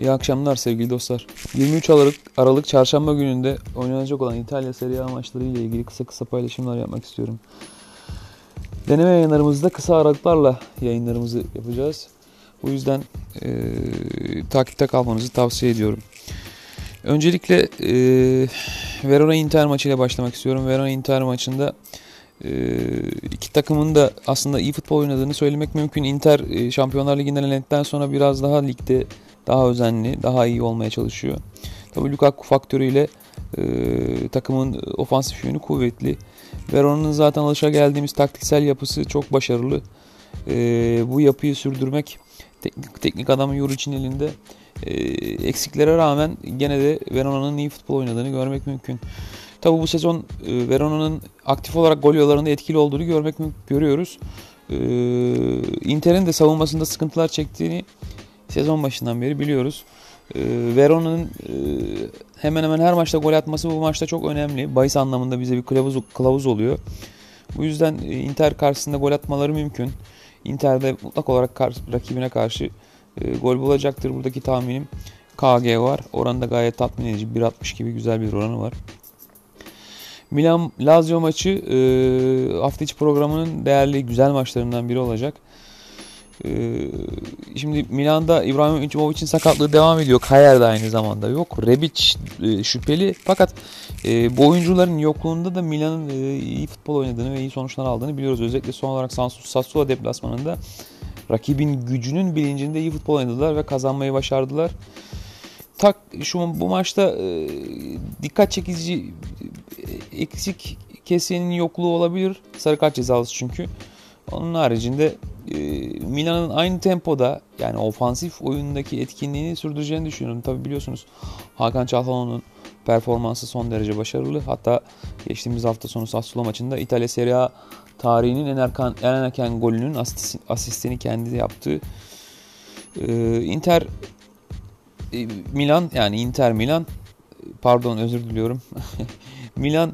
İyi akşamlar sevgili dostlar. 23 Aralık, Aralık Çarşamba gününde oynanacak olan İtalya Serie A maçları ile ilgili kısa kısa paylaşımlar yapmak istiyorum. Deneme yayınlarımızda kısa aralıklarla yayınlarımızı yapacağız. Bu yüzden e, takipte kalmanızı tavsiye ediyorum. Öncelikle e, Verona Inter maçıyla başlamak istiyorum. Verona Inter maçında iki takımın da aslında iyi futbol oynadığını söylemek mümkün. Inter Şampiyonlar Ligi'nden elendikten sonra biraz daha ligde daha özenli, daha iyi olmaya çalışıyor. Tabii Lukaku faktörüyle e, takımın ofansif yönü kuvvetli. Verona'nın zaten alışa geldiğimiz taktiksel yapısı çok başarılı. E, bu yapıyı sürdürmek teknik, teknik adam Juric'in elinde. E, eksiklere rağmen gene de Verona'nın iyi futbol oynadığını görmek mümkün. Tabi bu sezon e, Verona'nın aktif olarak gol yollarında etkili olduğunu görmek görüyoruz. E, Inter'in de savunmasında sıkıntılar çektiğini sezon başından beri biliyoruz. E, Verona'nın hemen hemen her maçta gol atması bu maçta çok önemli. Bahis anlamında bize bir kılavuz, kılavuz oluyor. Bu yüzden e, Inter karşısında gol atmaları mümkün. Inter'de mutlak olarak rakibine karşı e, gol bulacaktır. Buradaki tahminim KG var. Oranda gayet tatmin edici. 1.60 gibi güzel bir oranı var. Milan Lazio maçı e, hafta içi programının değerli güzel maçlarından biri olacak. E, şimdi Milan'da İbrahimovic'in sakatlığı devam ediyor. Kayer de aynı zamanda yok. Rebic e, şüpheli fakat e, bu oyuncuların yokluğunda da Milan'ın e, iyi futbol oynadığını ve iyi sonuçlar aldığını biliyoruz. Özellikle son olarak Sassuolo deplasmanında rakibin gücünün bilincinde iyi futbol oynadılar ve kazanmayı başardılar tak şu bu maçta e, dikkat çekici e, eksik kesenin yokluğu olabilir. Sarı kart cezalısı çünkü. Onun haricinde Milan'ın aynı tempoda yani ofansif oyundaki etkinliğini sürdüreceğini düşünüyorum. Tabi biliyorsunuz Hakan Çalhanoğlu'nun performansı son derece başarılı. Hatta geçtiğimiz hafta sonu Sassuolo maçında İtalya Serie A tarihinin en erken, en erken golünün asistini kendi yaptı. Ee, Inter e, Milan yani Inter Milan pardon özür diliyorum. Milan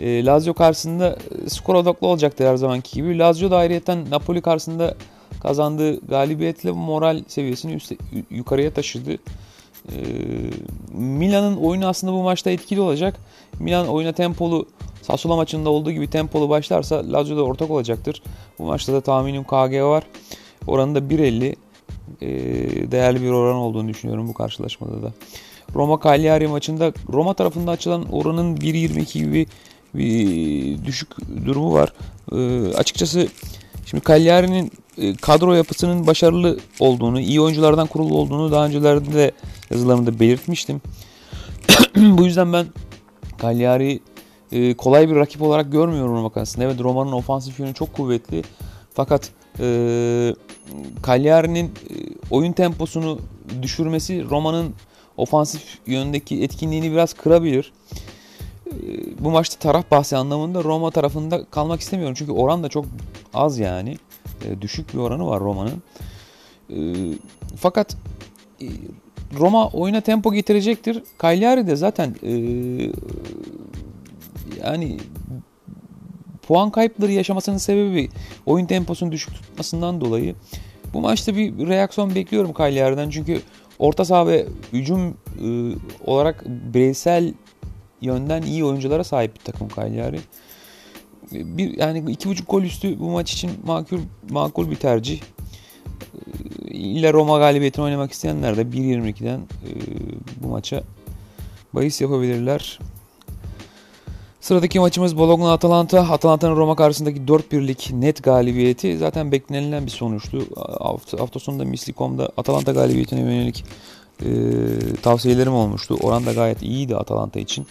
e, Lazio karşısında e, skor odaklı olacaktı her zamanki gibi. Lazio da ayrıyeten Napoli karşısında kazandığı galibiyetle moral seviyesini üstte, yukarıya taşıdı. E, Milan'ın oyunu aslında bu maçta etkili olacak. Milan oyuna tempolu Sassuolo maçında olduğu gibi tempolu başlarsa Lazio da ortak olacaktır. Bu maçta da tahminim KG var. Oranı da 1.50 e, değerli bir oran olduğunu düşünüyorum bu karşılaşmada da. Roma Cagliari maçında Roma tarafında açılan oranın 1.22 gibi bir düşük durumu var. E, açıkçası şimdi Cagliari'nin e, kadro yapısının başarılı olduğunu, iyi oyunculardan kurulu olduğunu daha öncelerde de yazılarımda belirtmiştim. bu yüzden ben Cagliari e, kolay bir rakip olarak görmüyorum Roma karşısında. Evet Roma'nın ofansif yönü çok kuvvetli. Fakat e, Cagliari'nin e, oyun temposunu düşürmesi Roma'nın ofansif yöndeki etkinliğini biraz kırabilir. E, bu maçta taraf bahsi anlamında Roma tarafında kalmak istemiyorum. Çünkü oran da çok az yani. E, düşük bir oranı var Roma'nın. Fakat Roma oyuna tempo getirecektir. Cagliari de zaten yani puan kayıpları yaşamasının sebebi oyun temposunu düşük tutmasından dolayı. Bu maçta bir reaksiyon bekliyorum Cagliari'den çünkü orta saha ve hücum e, olarak bireysel yönden iyi oyunculara sahip bir takım Cagliari. Bir yani iki buçuk gol üstü bu maç için makul makul bir tercih. İlle Roma galibiyetini oynamak isteyenler de 1.22'den e, bu maça bahis yapabilirler. Sıradaki maçımız Bologna Atalanta. Atalanta'nın Roma karşısındaki 4-1'lik net galibiyeti zaten beklenilen bir sonuçtu. Hafta, hafta sonunda Mislikom'da Atalanta galibiyetine yönelik e, tavsiyelerim olmuştu. Oran da gayet iyiydi Atalanta için.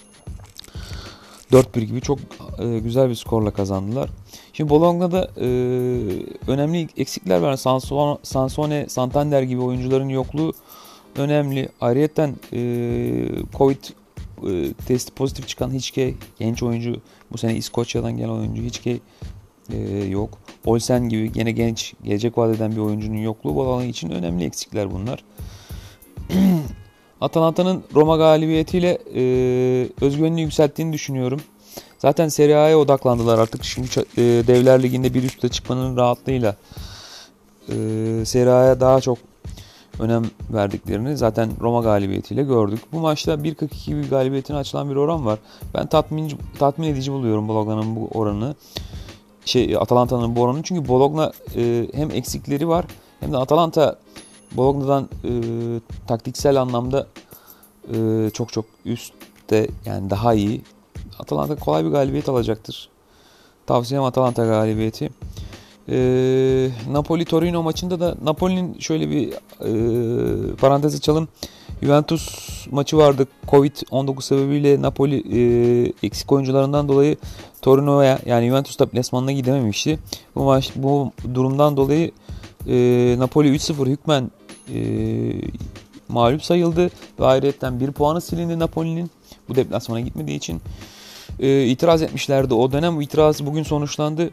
4-1 gibi çok e, güzel bir skorla kazandılar. Şimdi Bologna'da e, önemli eksikler var. Sansone, Sansone, Santander gibi oyuncuların yokluğu önemli. Ayrıca e, Covid e, testi pozitif çıkan Hiçke genç oyuncu bu sene İskoçya'dan gelen oyuncu Hiçke e, yok. Olsen gibi gene genç gelecek vadeden bir oyuncunun yokluğu alan için önemli eksikler bunlar. Atalanta'nın Roma galibiyetiyle e, özgüvenini yükselttiğini düşünüyorum. Zaten Serie A'ya odaklandılar artık. Şimdi e, Devler Ligi'nde bir üstte çıkmanın rahatlığıyla e, Serie A'ya daha çok önem verdiklerini zaten Roma galibiyetiyle gördük. Bu maçta 1.42 bir galibiyetine açılan bir oran var. Ben tatmin tatmin edici buluyorum Bologna'nın bu oranını. Şey Atalanta'nın bu oranını çünkü Bologna e, hem eksikleri var hem de Atalanta Bologna'dan e, taktiksel anlamda e, çok çok üstte yani daha iyi. Atalanta kolay bir galibiyet alacaktır. Tavsiyem Atalanta galibiyeti. E, Napoli Torino maçında da Napoli'nin şöyle bir e, parantez açalım. Juventus maçı vardı. Covid-19 sebebiyle Napoli e, eksik oyuncularından dolayı Torino'ya yani Juventus deplasmanına gidememişti. Bu maç bu durumdan dolayı e, Napoli 3-0 hükmen e, mağlup sayıldı ve ayrıyetten bir puanı silindi Napoli'nin bu deplasmana gitmediği için. E, itiraz etmişlerdi o dönem. Bu itiraz bugün sonuçlandı.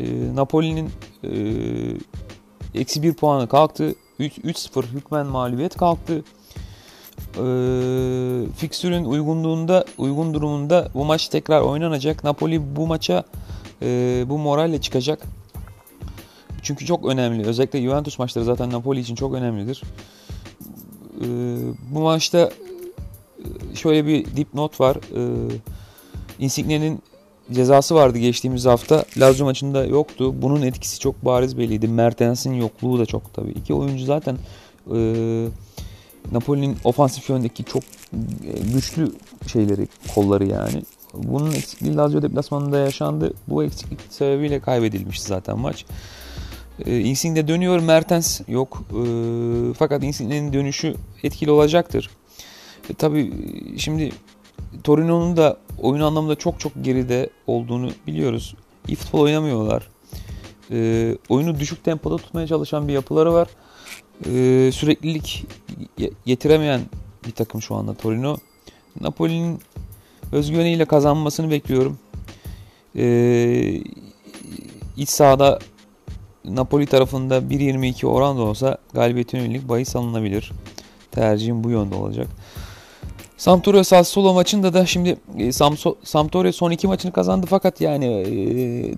E, Napoli'nin e, eksi bir puanı kalktı. 3-0 hükmen mağlubiyet kalktı. E, fiksürün uygunluğunda, uygun durumunda bu maç tekrar oynanacak. Napoli bu maça e, bu moralle çıkacak. Çünkü çok önemli. Özellikle Juventus maçları zaten Napoli için çok önemlidir. E, bu maçta şöyle bir dipnot var. E, Insigne'nin cezası vardı geçtiğimiz hafta. Lazio maçında yoktu. Bunun etkisi çok bariz belliydi. Mertens'in yokluğu da çok tabii. İki oyuncu zaten e, Napoli'nin ofansif yöndeki çok e, güçlü şeyleri, kolları yani. Bunun eksikliği Lazio deplasmanında yaşandı. Bu eksiklik sebebiyle kaybedilmişti zaten maç. E, Insigne dönüyor, Mertens yok. E, fakat Insigne'nin dönüşü etkili olacaktır. E, tabii şimdi Torino'nun da oyun anlamında çok çok geride olduğunu biliyoruz. İyi futbol oynamıyorlar. E, oyunu düşük tempoda tutmaya çalışan bir yapıları var. E, süreklilik getiremeyen bir takım şu anda Torino. Napoli'nin özgüveniyle kazanmasını bekliyorum. E, iç sahada Napoli tarafında 1.22 oran da olsa galibiyetin yönelik bahis alınabilir. Tercihim bu yönde olacak. Sampdoria Sassuolo maçında da şimdi e, Sampdoria son iki maçını kazandı fakat yani e,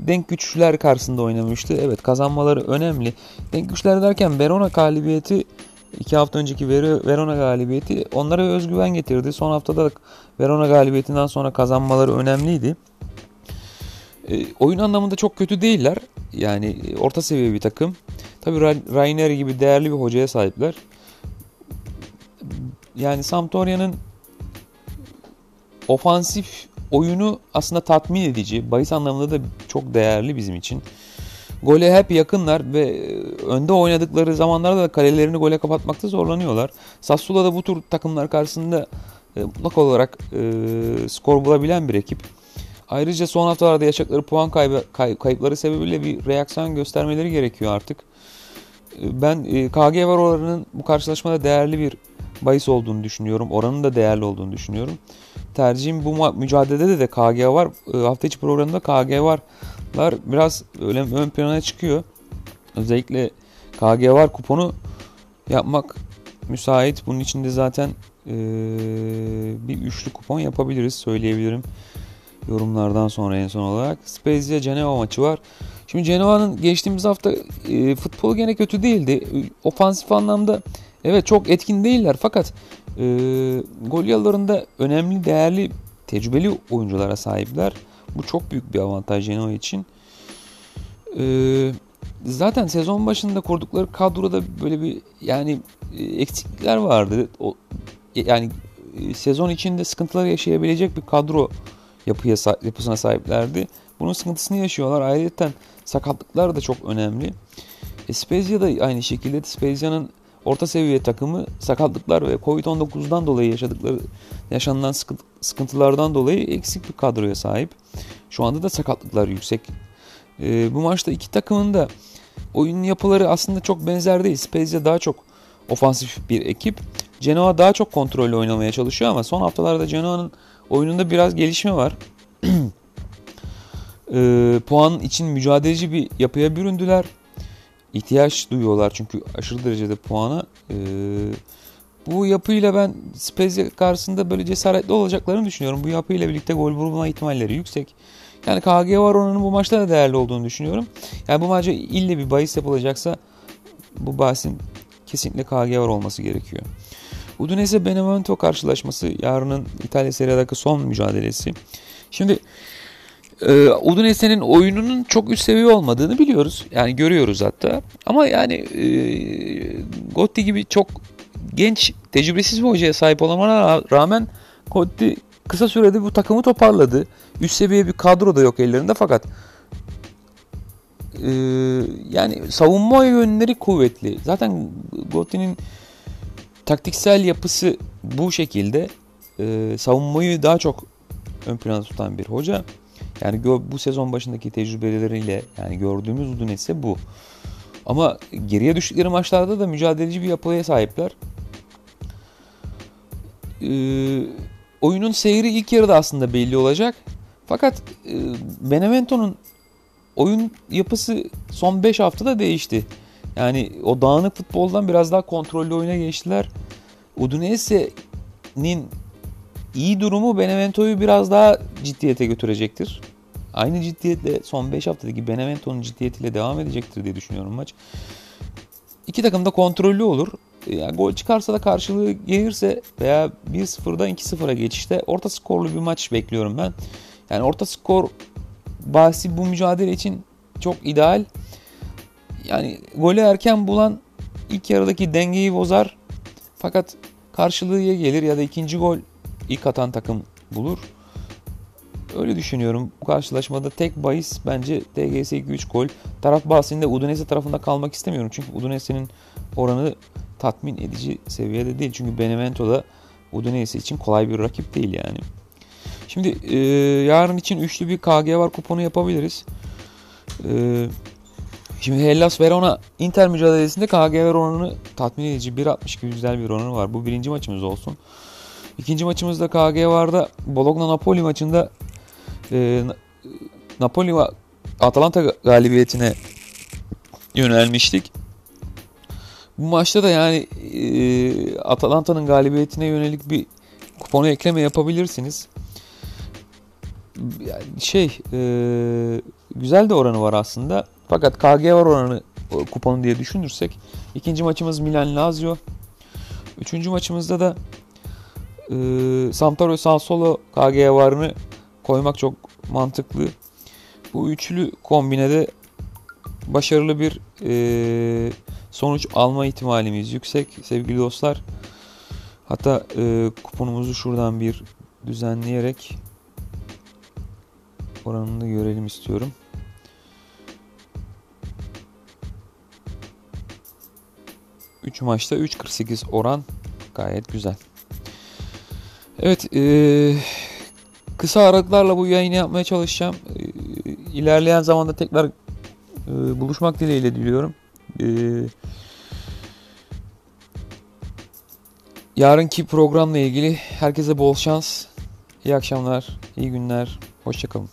denk güçler karşısında oynamıştı. Evet kazanmaları önemli. Denk güçler derken Verona galibiyeti iki hafta önceki Verona galibiyeti onlara özgüven getirdi. Son haftada Verona galibiyetinden sonra kazanmaları önemliydi. E, oyun anlamında çok kötü değiller. Yani orta seviye bir takım. Tabii Rainer gibi değerli bir hocaya sahipler. Yani Sampdoria'nın ofansif oyunu aslında tatmin edici. Bahis anlamında da çok değerli bizim için. Gole hep yakınlar ve e, önde oynadıkları zamanlarda da kalelerini gole kapatmakta zorlanıyorlar. Sassuolo da bu tür takımlar karşısında e, mutlak olarak e, skor bulabilen bir ekip. Ayrıca son haftalarda yaşadıkları puan kaybı, kay, kayıpları sebebiyle bir reaksiyon göstermeleri gerekiyor artık. E, ben e, KG var oranının bu karşılaşmada değerli bir bahis olduğunu düşünüyorum. Oranın da değerli olduğunu düşünüyorum. Tercihim bu mücadelede de KG var. E, hafta içi programında KG varlar biraz öyle ön plana çıkıyor. Özellikle KG var kuponu yapmak müsait. Bunun içinde zaten e, bir üçlü kupon yapabiliriz söyleyebilirim. Yorumlardan sonra en son olarak. Spezia Genova maçı var. Şimdi Genova'nın geçtiğimiz hafta e, futbolu gene kötü değildi. Ofansif anlamda Evet çok etkin değiller fakat e, gol yollarında önemli, değerli, tecrübeli oyunculara sahipler. Bu çok büyük bir avantaj Genoa için. E, zaten sezon başında kurdukları kadroda böyle bir yani e, eksiklikler vardı. O, yani e, sezon içinde sıkıntılar yaşayabilecek bir kadro yapıya yapısına sahiplerdi. Bunun sıkıntısını yaşıyorlar. Ayrıca sakatlıklar da çok önemli. E, Spezia da aynı şekilde Spezia'nın orta seviye takımı sakatlıklar ve Covid-19'dan dolayı yaşadıkları yaşanılan sıkıntılardan dolayı eksik bir kadroya sahip. Şu anda da sakatlıklar yüksek. E, bu maçta iki takımın da oyun yapıları aslında çok benzer değil. Spezia daha çok ofansif bir ekip. Genoa daha çok kontrollü oynamaya çalışıyor ama son haftalarda Genoa'nın oyununda biraz gelişme var. e, puan için mücadeleci bir yapıya büründüler ihtiyaç duyuyorlar çünkü aşırı derecede puana. Ee, bu yapıyla ben Spezia karşısında böyle cesaretli olacaklarını düşünüyorum. Bu yapıyla birlikte gol bulma ihtimalleri yüksek. Yani KG var onun bu maçta da değerli olduğunu düşünüyorum. Yani bu maçta ille bir bahis yapılacaksa bu bahisin kesinlikle KG var olması gerekiyor. Udinese Benevento karşılaşması yarının İtalya Serie A'daki son mücadelesi. Şimdi e, Udinese'nin oyununun çok üst seviye olmadığını biliyoruz. Yani görüyoruz hatta. Ama yani e, Gotti gibi çok genç, tecrübesiz bir hocaya sahip olmana rağmen Gotti kısa sürede bu takımı toparladı. Üst seviye bir kadro da yok ellerinde fakat e, yani savunma yönleri kuvvetli. Zaten Gotti'nin taktiksel yapısı bu şekilde. E, savunmayı daha çok ön plana tutan bir hoca. Yani bu sezon başındaki tecrübeleriyle yani gördüğümüz Udinese bu. Ama geriye düştükleri maçlarda da mücadeleci bir yapıya sahipler. Ee, oyunun seyri ilk yarıda aslında belli olacak. Fakat e, Benevento'nun oyun yapısı son 5 haftada değişti. Yani o dağınık futboldan biraz daha kontrollü oyuna geçtiler. Udinese'nin iyi durumu Benevento'yu biraz daha ciddiyete götürecektir. Aynı ciddiyetle son 5 haftadaki Benevento'nun ciddiyetiyle devam edecektir diye düşünüyorum maç. İki takım da kontrollü olur. Yani gol çıkarsa da karşılığı gelirse veya 1-0'dan 2-0'a geçişte orta skorlu bir maç bekliyorum ben. Yani orta skor bahsi bu mücadele için çok ideal. Yani golü erken bulan ilk yarıdaki dengeyi bozar. Fakat karşılığı ya gelir ya da ikinci gol ilk atan takım bulur. Öyle düşünüyorum. Bu karşılaşmada tek bahis bence TGS 2-3 gol. Taraf bahsinde Udinese tarafında kalmak istemiyorum. Çünkü Udinese'nin oranı tatmin edici seviyede değil. Çünkü Benevento da Udinese için kolay bir rakip değil yani. Şimdi e, yarın için üçlü bir KG var kuponu yapabiliriz. E, şimdi Hellas Verona Inter mücadelesinde KG var oranı tatmin edici 1.60 gibi güzel bir oranı var. Bu birinci maçımız olsun. İkinci maçımızda KG vardı. Bologna Napoli maçında e, Napoli ve Atalanta galibiyetine yönelmiştik. Bu maçta da yani e, Atalanta'nın galibiyetine yönelik bir kuponu ekleme yapabilirsiniz. Yani şey e, güzel de oranı var aslında. Fakat KG var oranı kuponu diye düşünürsek ikinci maçımız Milan Lazio. Üçüncü maçımızda da e, Sampdoria Sassuolo KG varını koymak çok mantıklı. Bu üçlü kombinede başarılı bir e, sonuç alma ihtimalimiz yüksek sevgili dostlar. Hatta e, kuponumuzu şuradan bir düzenleyerek oranını görelim istiyorum. Üç maçta 3.48 oran gayet güzel. Evet, e, kısa aralıklarla bu yayını yapmaya çalışacağım. E, ilerleyen zamanda tekrar e, buluşmak dileğiyle diliyorum. E, yarınki programla ilgili herkese bol şans. İyi akşamlar, iyi günler, hoşçakalın.